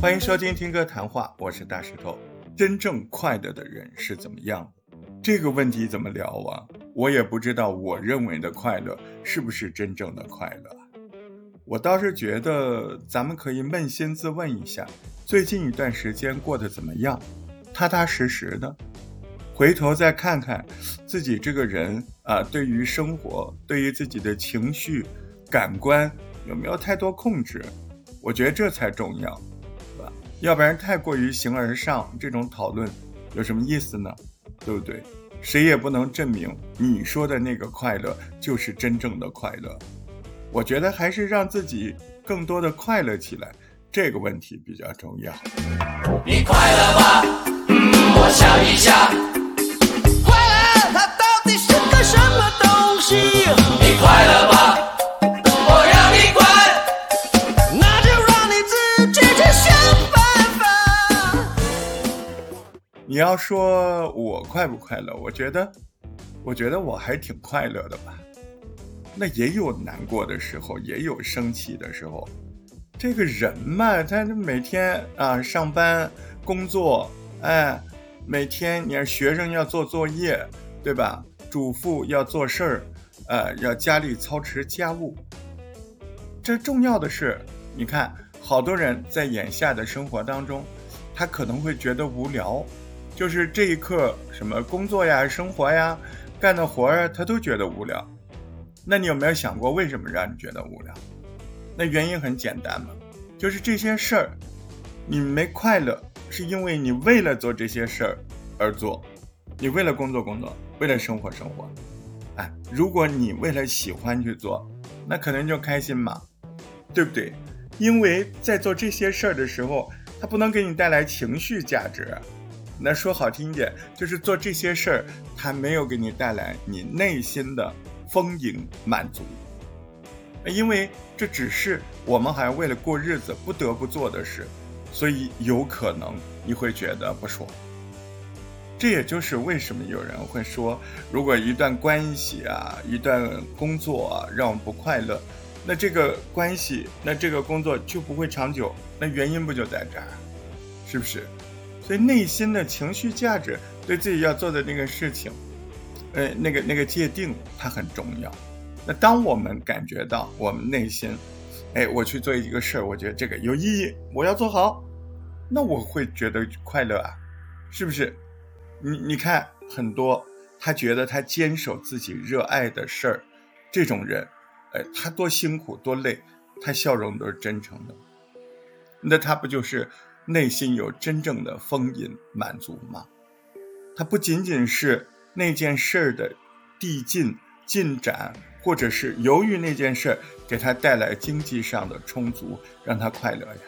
欢迎收听听歌谈话，我是大石头。真正快乐的人是怎么样的？这个问题怎么聊啊？我也不知道。我认为的快乐是不是真正的快乐？我倒是觉得咱们可以扪心自问一下，最近一段时间过得怎么样？踏踏实实的，回头再看看自己这个人啊，对于生活，对于自己的情绪、感官有没有太多控制？我觉得这才重要。对吧要不然太过于形而上，这种讨论有什么意思呢？对不对？谁也不能证明你说的那个快乐就是真正的快乐。我觉得还是让自己更多的快乐起来，这个问题比较重要。你快乐吗？嗯，我想一下。快乐它到底是个什么东西？你快乐吗？你要说我快不快乐？我觉得，我觉得我还挺快乐的吧。那也有难过的时候，也有生气的时候。这个人嘛，他每天啊上班工作，哎，每天你看学生要做作业，对吧？主妇要做事儿，呃，要家里操持家务。这重要的是，你看，好多人在眼下的生活当中，他可能会觉得无聊。就是这一刻，什么工作呀、生活呀、干的活儿，他都觉得无聊。那你有没有想过，为什么让你觉得无聊？那原因很简单嘛，就是这些事儿，你没快乐，是因为你为了做这些事儿而做，你为了工作工作，为了生活生活。哎，如果你为了喜欢去做，那可能就开心嘛，对不对？因为在做这些事儿的时候，它不能给你带来情绪价值。那说好听点，就是做这些事儿，它没有给你带来你内心的丰盈满足，因为这只是我们好像为了过日子不得不做的事，所以有可能你会觉得不爽。这也就是为什么有人会说，如果一段关系啊，一段工作啊，让我们不快乐，那这个关系，那这个工作就不会长久。那原因不就在这儿，是不是？所以内心的情绪价值，对自己要做的那个事情，呃，那个那个界定，它很重要。那当我们感觉到我们内心，哎，我去做一个事儿，我觉得这个有意义，我要做好，那我会觉得快乐啊，是不是？你你看，很多他觉得他坚守自己热爱的事儿，这种人，哎，他多辛苦多累，他笑容都是真诚的，那他不就是？内心有真正的丰盈满足吗？他不仅仅是那件事儿的递进进展，或者是由于那件事儿给他带来经济上的充足，让他快乐呀。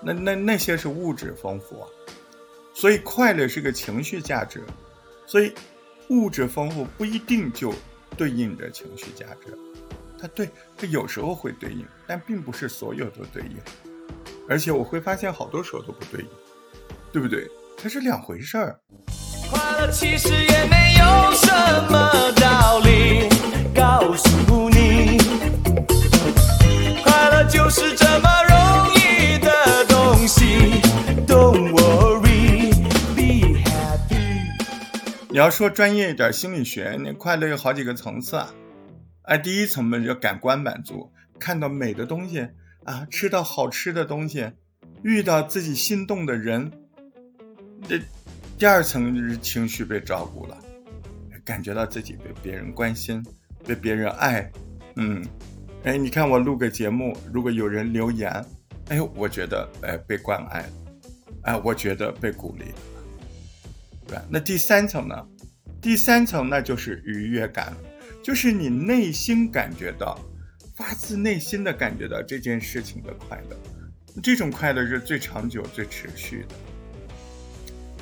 那那那些是物质丰富啊。所以快乐是个情绪价值，所以物质丰富不一定就对应着情绪价值。它对它有时候会对应，但并不是所有都对应。而且我会发现好多时候都不对应，对不对？它是两回事儿。快乐其实也没有什么道理，要说专业一点心理学，那快乐有好几个层次啊。哎，第一层嘛叫感官满足，看到美的东西。啊，吃到好吃的东西，遇到自己心动的人，这第二层就是情绪被照顾了，感觉到自己被别人关心，被别人爱，嗯，哎，你看我录个节目，如果有人留言，哎，我觉得哎被关爱，哎，我觉得被鼓励，对吧？那第三层呢？第三层那就是愉悦感，就是你内心感觉到。发自内心的感觉到这件事情的快乐，这种快乐是最长久、最持续的。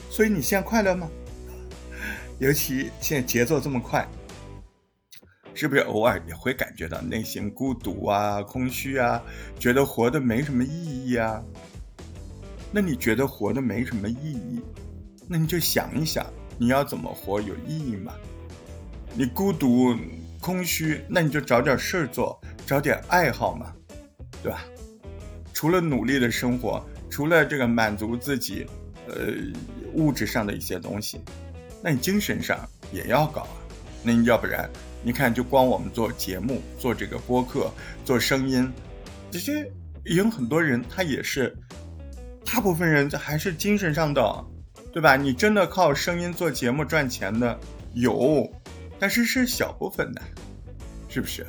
所以你现在快乐吗？尤其现在节奏这么快，是不是偶尔也会感觉到内心孤独啊、空虚啊，觉得活的没什么意义啊？那你觉得活的没什么意义，那你就想一想，你要怎么活有意义吗？你孤独、空虚，那你就找点事儿做，找点爱好嘛，对吧？除了努力的生活，除了这个满足自己，呃，物质上的一些东西，那你精神上也要搞啊。那要不然，你看，就光我们做节目、做这个播客、做声音，这些有很多人他也是，大部分人还是精神上的，对吧？你真的靠声音做节目赚钱的有。但是是小部分的，是不是？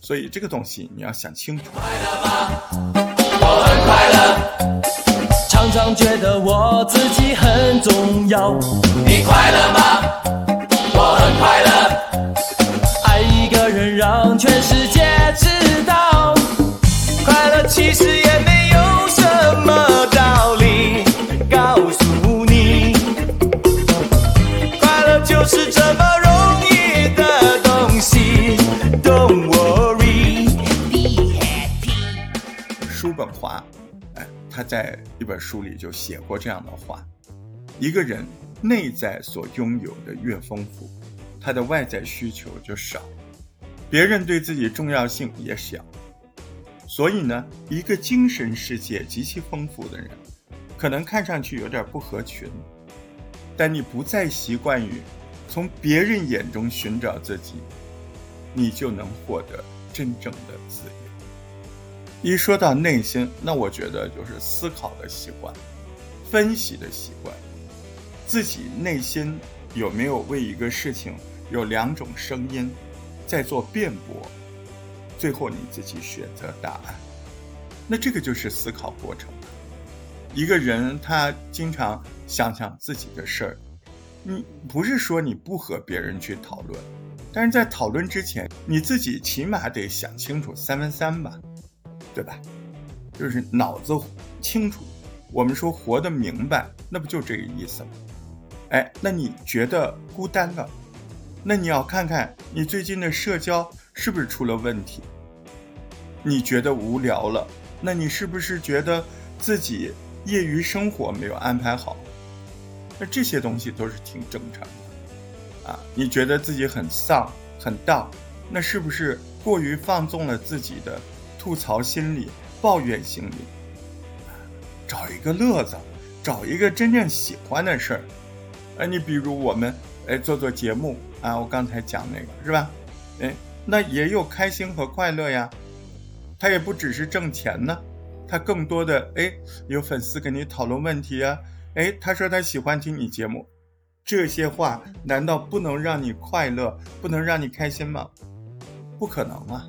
所以这个东西你要想清楚。快乐吗？我很快乐，常常觉得我自己很重要。你快他在一本书里就写过这样的话：一个人内在所拥有的越丰富，他的外在需求就少，别人对自己重要性也小。所以呢，一个精神世界极其丰富的人，可能看上去有点不合群，但你不再习惯于从别人眼中寻找自己，你就能获得真正的自由。一说到内心，那我觉得就是思考的习惯，分析的习惯，自己内心有没有为一个事情有两种声音在做辩驳，最后你自己选择答案，那这个就是思考过程。一个人他经常想想自己的事儿，你不是说你不和别人去讨论，但是在讨论之前，你自己起码得想清楚三分三吧。对吧？就是脑子清楚，我们说活得明白，那不就这个意思吗？哎，那你觉得孤单了，那你要看看你最近的社交是不是出了问题？你觉得无聊了，那你是不是觉得自己业余生活没有安排好？那这些东西都是挺正常的啊。你觉得自己很丧很荡那是不是过于放纵了自己的？吐槽心理、抱怨心理，找一个乐子，找一个真正喜欢的事儿。哎，你比如我们哎做做节目啊，我刚才讲那个是吧？哎，那也有开心和快乐呀。他也不只是挣钱呢，他更多的哎有粉丝跟你讨论问题啊。哎，他说他喜欢听你节目，这些话难道不能让你快乐，不能让你开心吗？不可能啊。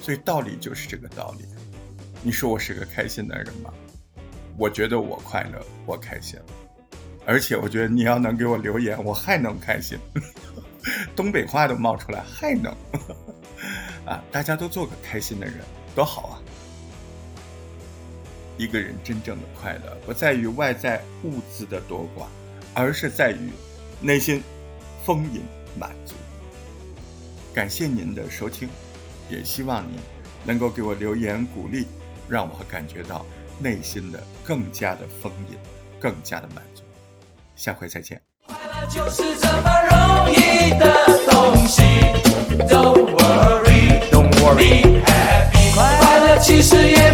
所以道理就是这个道理。你说我是个开心的人吗？我觉得我快乐，我开心。而且我觉得你要能给我留言，我还能开心。东北话都冒出来，还能 啊！大家都做个开心的人，多好啊！一个人真正的快乐，不在于外在物资的多寡，而是在于内心丰盈满足。感谢您的收听。也希望你能够给我留言鼓励，让我感觉到内心的更加的丰盈，更加的满足。下回再见。快乐就是这么容易的东西，Don't worry，Don't worry，Happy，快乐其实也。